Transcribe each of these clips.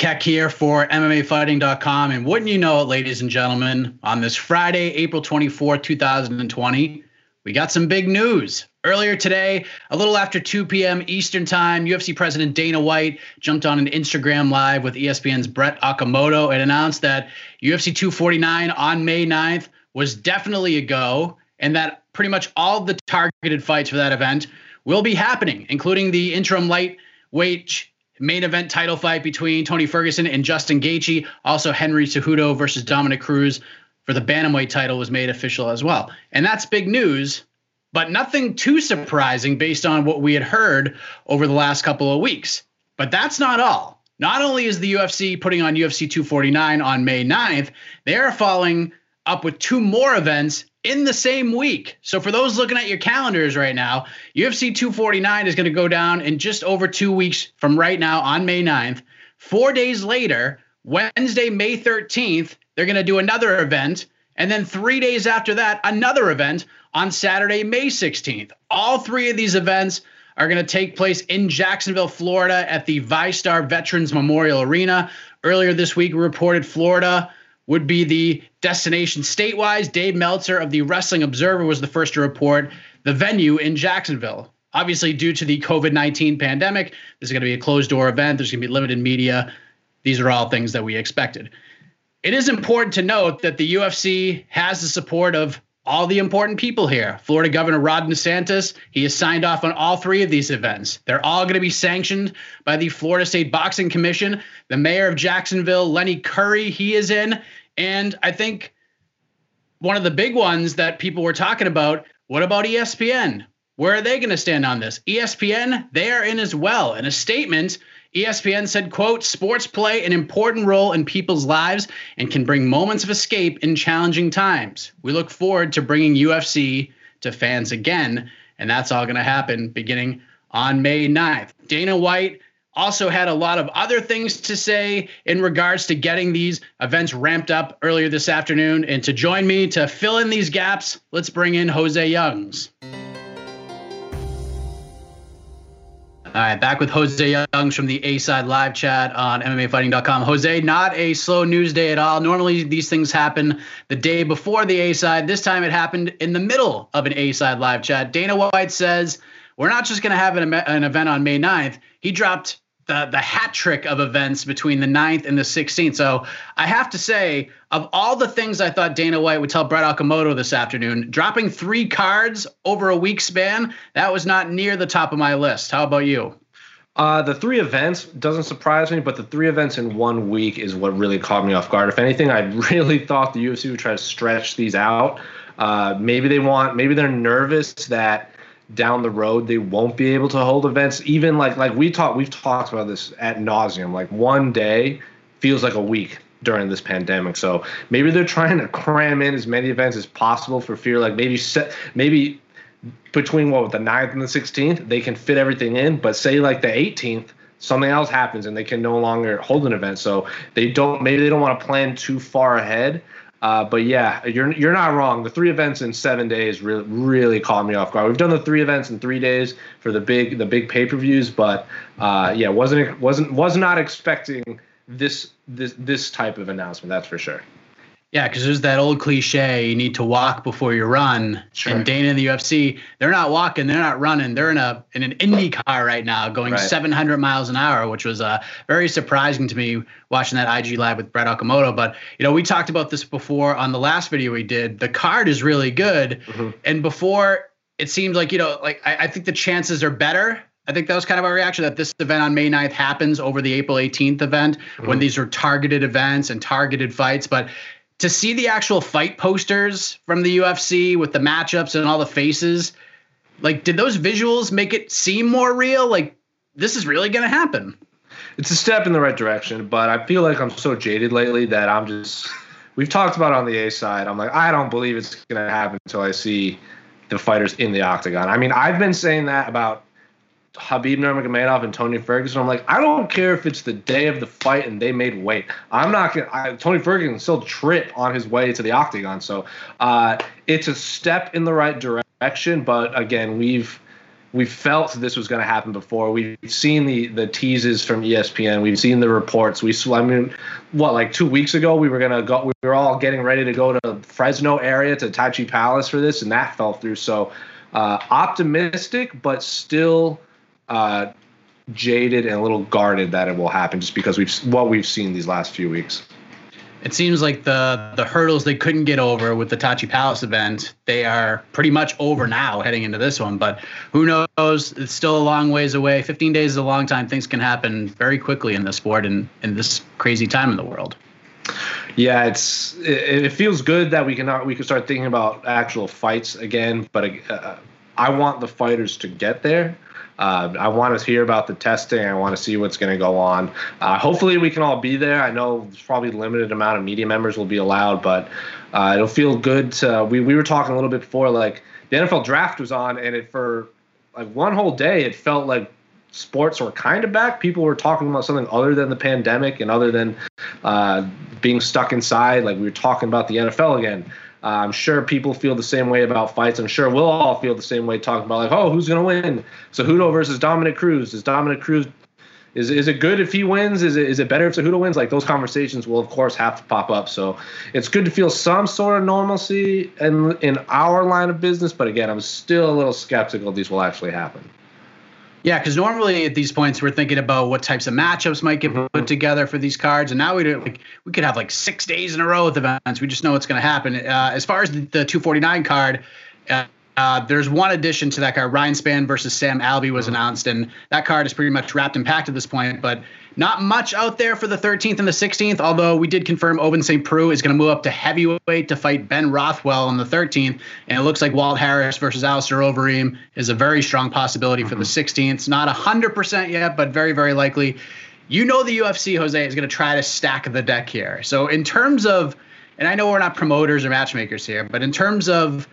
Heck here for MMAfighting.com. And wouldn't you know it, ladies and gentlemen, on this Friday, April 24, 2020, we got some big news. Earlier today, a little after 2 p.m. Eastern Time, UFC President Dana White jumped on an Instagram Live with ESPN's Brett Okamoto and announced that UFC 249 on May 9th was definitely a go, and that pretty much all the targeted fights for that event will be happening, including the interim lightweight main event title fight between Tony Ferguson and Justin Gaethje. Also, Henry Cejudo versus Dominick Cruz for the bantamweight title was made official as well. And that's big news, but nothing too surprising based on what we had heard over the last couple of weeks. But that's not all. Not only is the UFC putting on UFC 249 on May 9th, they are following up with two more events in the same week. So for those looking at your calendars right now, UFC 249 is going to go down in just over two weeks from right now on May 9th. Four days later, Wednesday, May 13th, they're going to do another event. And then three days after that, another event on Saturday, May 16th. All three of these events are going to take place in Jacksonville, Florida at the VyStar Veterans Memorial Arena. Earlier this week, we reported Florida would be the destination statewide. Dave Meltzer of the Wrestling Observer was the first to report the venue in Jacksonville. Obviously, due to the COVID 19 pandemic, this is going to be a closed door event. There's going to be limited media. These are all things that we expected. It is important to note that the UFC has the support of all the important people here. Florida Governor Ron DeSantis, he has signed off on all three of these events. They're all going to be sanctioned by the Florida State Boxing Commission. The mayor of Jacksonville, Lenny Curry, he is in. And I think one of the big ones that people were talking about, what about ESPN? Where are they going to stand on this? ESPN, they are in as well. In a statement, ESPN said, quote, sports play an important role in people's lives and can bring moments of escape in challenging times. We look forward to bringing UFC to fans again, and that's all going to happen beginning on May 9th. Dana White also had a lot of other things to say in regards to getting these events ramped up earlier this afternoon. And to join me to fill in these gaps, let's bring in Jose Youngs. All right, back with Jose Youngs from the A Side Live Chat on MMAfighting.com. Jose, not a slow news day at all. Normally, these things happen the day before the A Side. This time, it happened in the middle of an A Side Live Chat. Dana White says, We're not just going to have an, an event on May 9th. He dropped the the hat trick of events between the 9th and the 16th. So I have to say, of all the things I thought Dana White would tell Brett Okamoto this afternoon, dropping three cards over a week span, that was not near the top of my list. How about you? Uh, the three events doesn't surprise me, but the three events in one week is what really caught me off guard. If anything, I really thought the UFC would try to stretch these out. Uh, maybe they want, maybe they're nervous that down the road they won't be able to hold events. Even like like we talked we've talked about this at nauseum like one day feels like a week during this pandemic. So maybe they're trying to cram in as many events as possible for fear like maybe set maybe between what the 9th and the 16th they can fit everything in. But say like the 18th something else happens and they can no longer hold an event. So they don't maybe they don't want to plan too far ahead uh, but yeah, you're you're not wrong. The three events in seven days really really caught me off guard. We've done the three events in three days for the big the big pay per views, but uh, yeah, wasn't wasn't was not expecting this this this type of announcement. That's for sure. Yeah, because there's that old cliche: you need to walk before you run. Sure. And Dana in the UFC, they're not walking, they're not running. They're in a in an Indy car right now, going right. 700 miles an hour, which was uh, very surprising to me watching that IG live with Brett Okamoto. But you know, we talked about this before on the last video we did. The card is really good, mm-hmm. and before it seemed like you know, like I, I think the chances are better I think that was kind of our reaction that this event on May 9th happens over the April 18th event mm-hmm. when these are targeted events and targeted fights. But to see the actual fight posters from the UFC with the matchups and all the faces, like, did those visuals make it seem more real? Like, this is really going to happen. It's a step in the right direction, but I feel like I'm so jaded lately that I'm just. We've talked about on the A side. I'm like, I don't believe it's going to happen until I see the fighters in the octagon. I mean, I've been saying that about Khabib Nurmagomedov and Tony Ferguson. I'm like, I don't care if it's the day of the fight and they made weight. I'm not gonna. I, Tony Ferguson still trip on his way to the octagon. So uh, it's a step in the right direction. But again, we've we felt this was going to happen before. We've seen the the teases from ESPN. We've seen the reports. We I mean, what like two weeks ago we were gonna go. We were all getting ready to go to Fresno area to Tachi Palace for this, and that fell through. So uh, optimistic, but still uh, jaded and a little guarded that it will happen just because we've what we've seen these last few weeks. It seems like the the hurdles they couldn't get over with the Tachi Palace event, they are pretty much over now heading into this one. But who knows? It's still a long ways away. 15 days is a long time. Things can happen very quickly in this sport and in this crazy time in the world. Yeah, it's it, it feels good that we can we can start thinking about actual fights again. But uh, I want the fighters to get there. Uh, I want to hear about the testing. I want to see what's going to go on. Uh, hopefully, we can all be there. I know there's probably limited amount of media members will be allowed, but uh, it'll feel good. To, we we were talking a little bit before, like the NFL draft was on, and it for like one whole day, it felt like sports were kind of back. People were talking about something other than the pandemic and other than uh, being stuck inside. Like we were talking about the NFL again. Uh, I'm sure people feel the same way about fights. I'm sure we'll all feel the same way talking about like, oh, who's gonna win? Cejudo versus Dominick Cruz. Is Dominick Cruz is is it good if he wins? Is it is it better if Cejudo wins? Like those conversations will of course have to pop up. So it's good to feel some sort of normalcy in in our line of business. But again, I'm still a little skeptical these will actually happen. Yeah, because normally at these points we're thinking about what types of matchups might get mm-hmm. put together for these cards, and now we do like we could have like six days in a row with events. We just know what's going to happen. Uh, as far as the, the 249 card, uh, uh, there's one addition to that card. Ryan Spann versus Sam Alvey was mm-hmm. announced, and that card is pretty much wrapped and packed at this point. But not much out there for the 13th and the 16th, although we did confirm Ovince St. Preux is going to move up to heavyweight to fight Ben Rothwell on the 13th. And it looks like Walt Harris versus Alistair Overeem is a very strong possibility mm-hmm. for the 16th. Mm-hmm. Not 100% yet, but very, very likely. You know the UFC, Jose, is going to try to stack the deck here. So in terms of, and I know we're not promoters or matchmakers here, but in terms of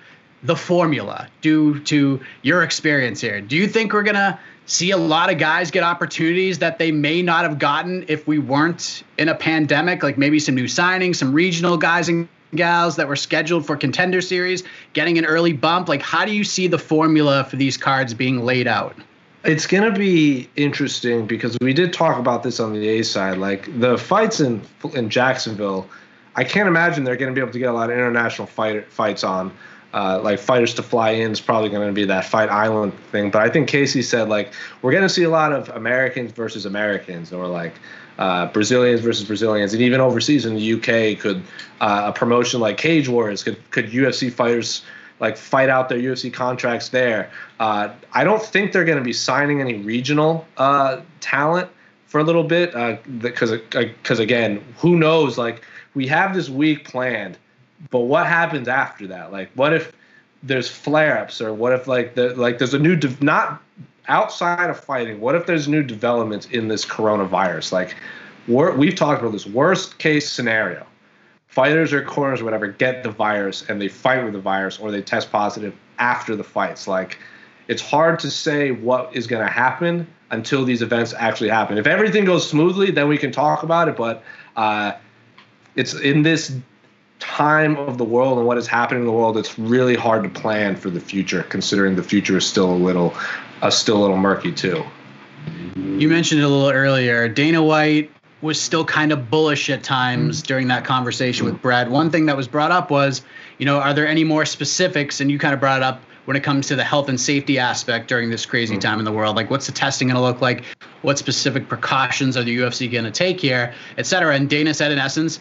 the formula due to your experience here. Do you think we're going to see a lot of guys get opportunities that they may not have gotten if we weren't in a pandemic? Like maybe some new signings, some regional guys and gals that were scheduled for contender series getting an early bump. Like, how do you see the formula for these cards being laid out? It's going to be interesting because we did talk about this on the A side. Like the fights in in Jacksonville, I can't imagine they're going to be able to get a lot of international fight, fights on uh, like fighters to fly in is probably going to be that fight island thing. But I think Casey said like we're going to see a lot of Americans versus Americans, or like uh, Brazilians versus Brazilians, and even overseas in the UK, could uh, a promotion like Cage Warriors could could UFC fighters like fight out their UFC contracts there. Uh, I don't think they're going to be signing any regional uh, talent for a little bit because uh, because again, who knows? Like we have this week planned but what happens after that? Like, what if there's flare-ups, or what if like the like there's a new de- not outside of fighting? What if there's new developments in this coronavirus? Like, we've talked about this worst case scenario. Fighters or corners or whatever get the virus and they fight with the virus, or they test positive after the fights. Like, it's hard to say what is going to happen until these events actually happen. If everything goes smoothly, then we can talk about it. But uh, it's in this time of the world and what is happening in the world, it's really hard to plan for the future, considering the future is still a little, uh, still a little murky too. You mentioned it a little earlier. Dana White was still kind of bullish at times mm. during that conversation mm. with Brad. One thing that was brought up was, you know, are there any more specifics? And you kind of brought it up when it comes to the health and safety aspect during this crazy mm. time in the world. Like, what's the testing going to look like? What specific precautions are the UFC going to take here, et cetera? And Dana said, in essence,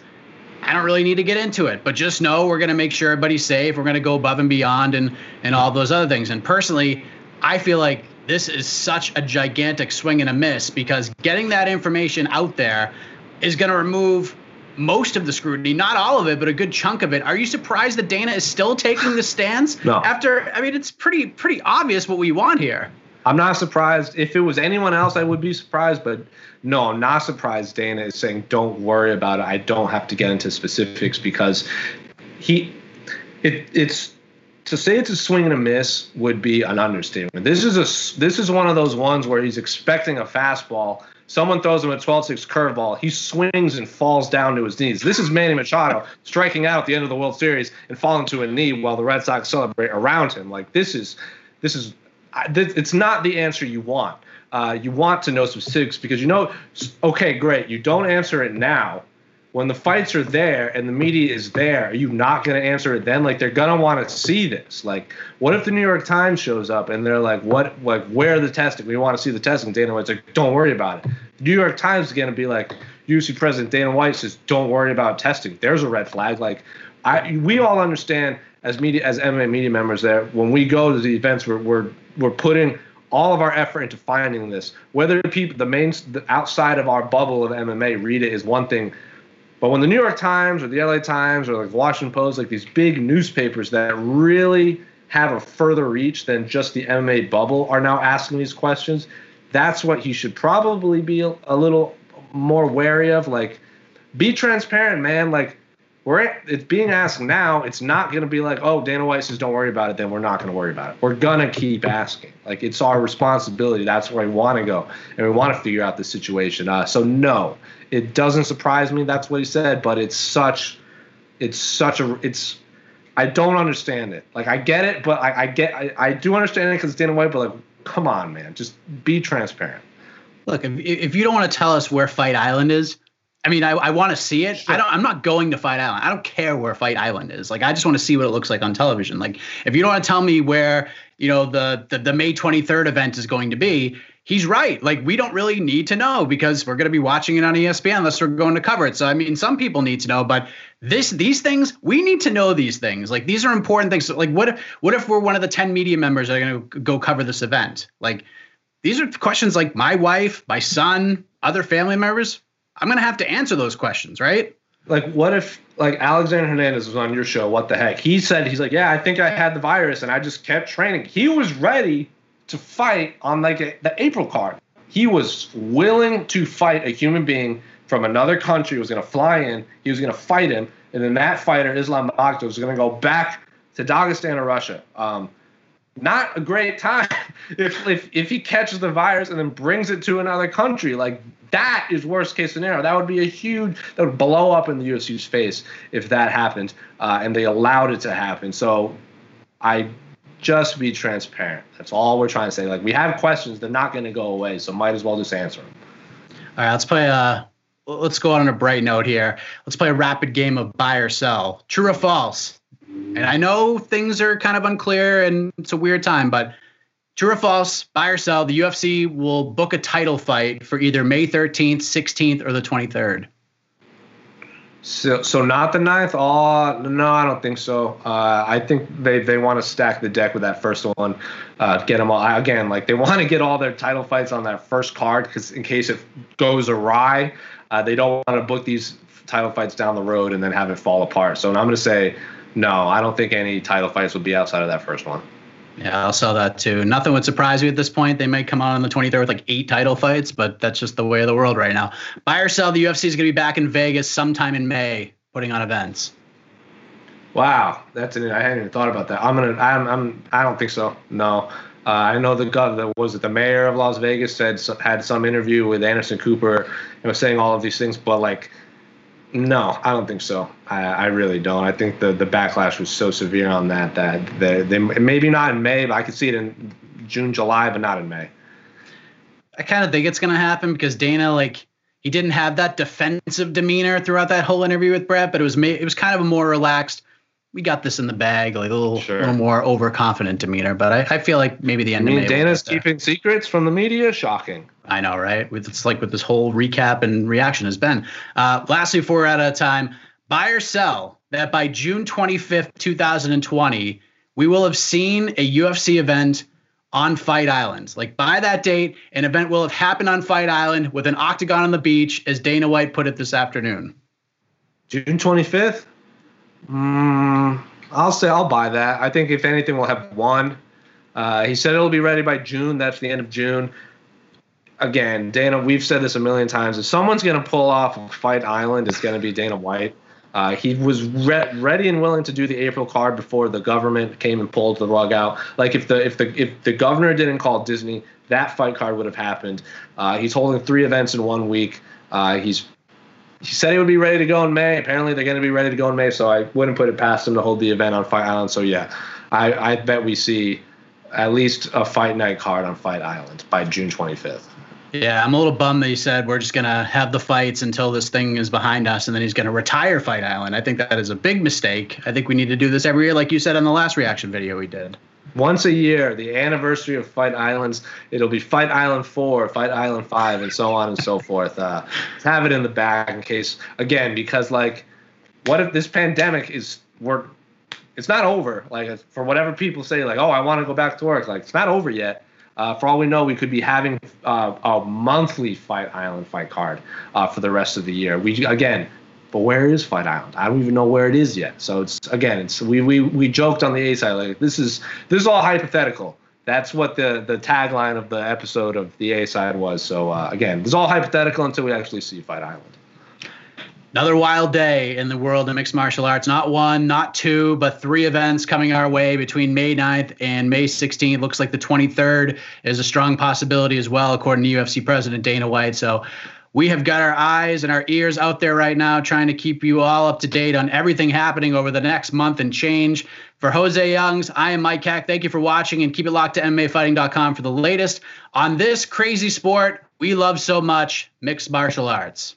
I don't really need to get into it, but just know we're going to make sure everybody's safe. We're going to go above and beyond and and all those other things. And personally, I feel like this is such a gigantic swing and a miss because getting that information out there is going to remove most of the scrutiny, not all of it, but a good chunk of it. Are you surprised that Dana is still taking the stance no. after? I mean, it's pretty pretty obvious what we want here. I'm not surprised. If it was anyone else, I would be surprised. But no, I'm not surprised. Dana is saying, "Don't worry about it. I don't have to get into specifics because he, it, it's." To say it's a swing and a miss would be an understatement. This is a this is one of those ones where he's expecting a fastball Someone throws him a 12-6 curveball. He swings and falls down to his knees. This is Manny Machado striking out at the end of the World Series and falling to a knee while the Red Sox celebrate around him. Like this is, this is, it's not the answer you want. Uh, you want to know specifics because you know, okay, great. You don't answer it now when the fights are there and the media is there, are you not going to answer it then? Like they're going to want to see this. Like, what if the New York Times shows up and they're like, "What? Like, where are the testing? We want to see the testing." Dana White's like, "Don't worry about it." The New York Times is going to be like, "UFC President Dana White says, don't worry about testing." There's a red flag. Like, I we all understand as media as MMA media members there, when we go to the events, we're we're we're putting all of our effort into finding this. Whether people, the main, the outside of our bubble of MMA, read it is one thing but when the New York Times or the LA Times or like the Washington Post, like these big newspapers that really have a further reach than just the MMA bubble are now asking these questions, that's what he should probably be a little more wary of. Like, be transparent, man. Like, we're it's being asked now. It's not going to be like, oh, Dana White says don't worry about it. Then we're not going to worry about it. We're gonna keep asking. Like, it's our responsibility. That's where we want to go, and we want to figure out the situation. Uh, so no, it doesn't surprise me. That's what he said, but it's such, it's such a, it's. I don't understand it. Like I get it, but I, I get, I, I do understand it because Dana White. But like, come on, man, just be transparent. Look, if if you don't want to tell us where Fight Island is, I mean, I, I want to see it. Sure. I don't. I'm not going to Fight Island. I don't care where Fight Island is. Like, I just want to see what it looks like on television. Like, if you don't want to tell me where you know the the, the May 23rd event is going to be, he's right. Like we don't really need to know because we're going to be watching it on ESPN unless we're going to cover it. So I mean, some people need to know, but this these things we need to know these things. Like these are important things. Like what if what if we're one of the ten media members that are going to go cover this event? Like these are questions like my wife, my son, other family members. I'm going to have to answer those questions, right? Like what if like Alexander Hernandez was on your show? What the heck? He said he's like, yeah, I think I had the virus and I just kept training. He was ready to fight on like a, the April card. He was willing to fight a human being from another country was going to fly in. He was going to fight him, and then that fighter, Islam Makhachev, was going to go back to Dagestan or Russia. Um, not a great time if, if if he catches the virus and then brings it to another country. Like that is worst case scenario. That would be a huge that would blow up in the UFC's face if that happened, uh, and they allowed it to happen. So I just be transparent. That's all we're trying to say. Like we have questions, they're not going to go away, so might as well just answer them. All right, let's play. Uh, let's go on a bright note here. Let's play a rapid game of buy or sell. True or false? And I know things are kind of unclear and it's a weird time, but true or false? Buy or sell? The UFC will book a title fight for either May 13th, 16th, or the 23rd. So, so not the ninth. Oh no, I don't think so. Uh, I think they, they want to stack the deck with that first one, uh, get them all again. Like they want to get all their title fights on that first card because in case it goes awry, uh, they don't want to book these title fights down the road and then have it fall apart. So I'm going to say no. I don't think any title fights would be outside of that first one. Yeah, I'll sell that too. Nothing would surprise me at this point. They might come out on the 23rd with like eight title fights, but that's just the way of the world right now. Buy or sell, the UFC is going to be back in Vegas sometime in May, putting on events. Wow, that's an, I hadn't even thought about that. I'm gonna. I'm. I'm. I don't think so. No. Uh, I know the governor was it the mayor of Las Vegas said had some interview with Anderson Cooper and was saying all of these things, but like no, I don't think so. I, I really don't. I think the, the backlash was so severe on that that they, they maybe not in May, but I could see it in June, July, but not in May. I kind of think it's going to happen because Dana, like, he didn't have that defensive demeanor throughout that whole interview with Brett, but it was it was kind of a more relaxed. We got this in the bag, like a little, sure. little more overconfident demeanor. But I, I feel like maybe the end. I mean, Dana's keeping secrets from the media. Shocking. I know, right? It's like with this whole recap and reaction has been. Uh, lastly, we're out of time, buy or sell that by June 25th, 2020, we will have seen a UFC event on Fight Island. Like by that date, an event will have happened on Fight Island with an octagon on the beach, as Dana White put it this afternoon. June 25th? Mm, I'll say I'll buy that. I think if anything, we'll have one. Uh, he said it'll be ready by June. That's the end of June. Again, Dana, we've said this a million times. If someone's going to pull off Fight Island, it's going to be Dana White. Uh, he was re- ready and willing to do the April card before the government came and pulled the rug out. Like if the if the if the governor didn't call Disney, that fight card would have happened. Uh, he's holding three events in one week. Uh, he's he said he would be ready to go in May. Apparently, they're going to be ready to go in May. So I wouldn't put it past him to hold the event on Fight Island. So yeah, I, I bet we see at least a fight night card on Fight Island by June 25th. Yeah, I'm a little bummed that he said we're just gonna have the fights until this thing is behind us, and then he's gonna retire Fight Island. I think that is a big mistake. I think we need to do this every year, like you said on the last reaction video we did. Once a year, the anniversary of Fight Islands, it'll be Fight Island Four, Fight Island Five, and so on and so forth. Uh, have it in the back in case, again, because like, what if this pandemic is we're it's not over. Like for whatever people say, like, oh, I want to go back to work. Like it's not over yet. Uh, for all we know, we could be having uh, a monthly Fight Island fight card uh, for the rest of the year. We again, but where is Fight Island? I don't even know where it is yet. So it's again, it's we we we joked on the A side like this is this is all hypothetical. That's what the the tagline of the episode of the A side was. So uh, again, is all hypothetical until we actually see Fight Island. Another wild day in the world of mixed martial arts. Not one, not two, but three events coming our way between May 9th and May 16th. Looks like the 23rd is a strong possibility as well, according to UFC President Dana White. So we have got our eyes and our ears out there right now, trying to keep you all up to date on everything happening over the next month and change. For Jose Youngs, I am Mike Heck. Thank you for watching and keep it locked to MMAfighting.com for the latest on this crazy sport we love so much mixed martial arts.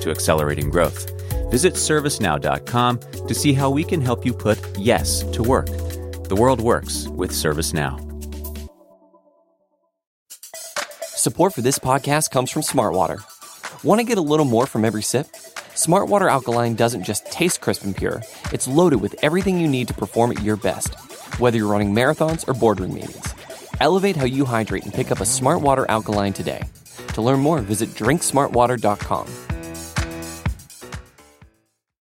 to accelerating growth. Visit servicenow.com to see how we can help you put yes to work. The world works with ServiceNow. Support for this podcast comes from Smartwater. Want to get a little more from every sip? Smartwater Alkaline doesn't just taste crisp and pure, it's loaded with everything you need to perform at your best, whether you're running marathons or boardroom meetings. Elevate how you hydrate and pick up a Smartwater Alkaline today. To learn more, visit drinksmartwater.com.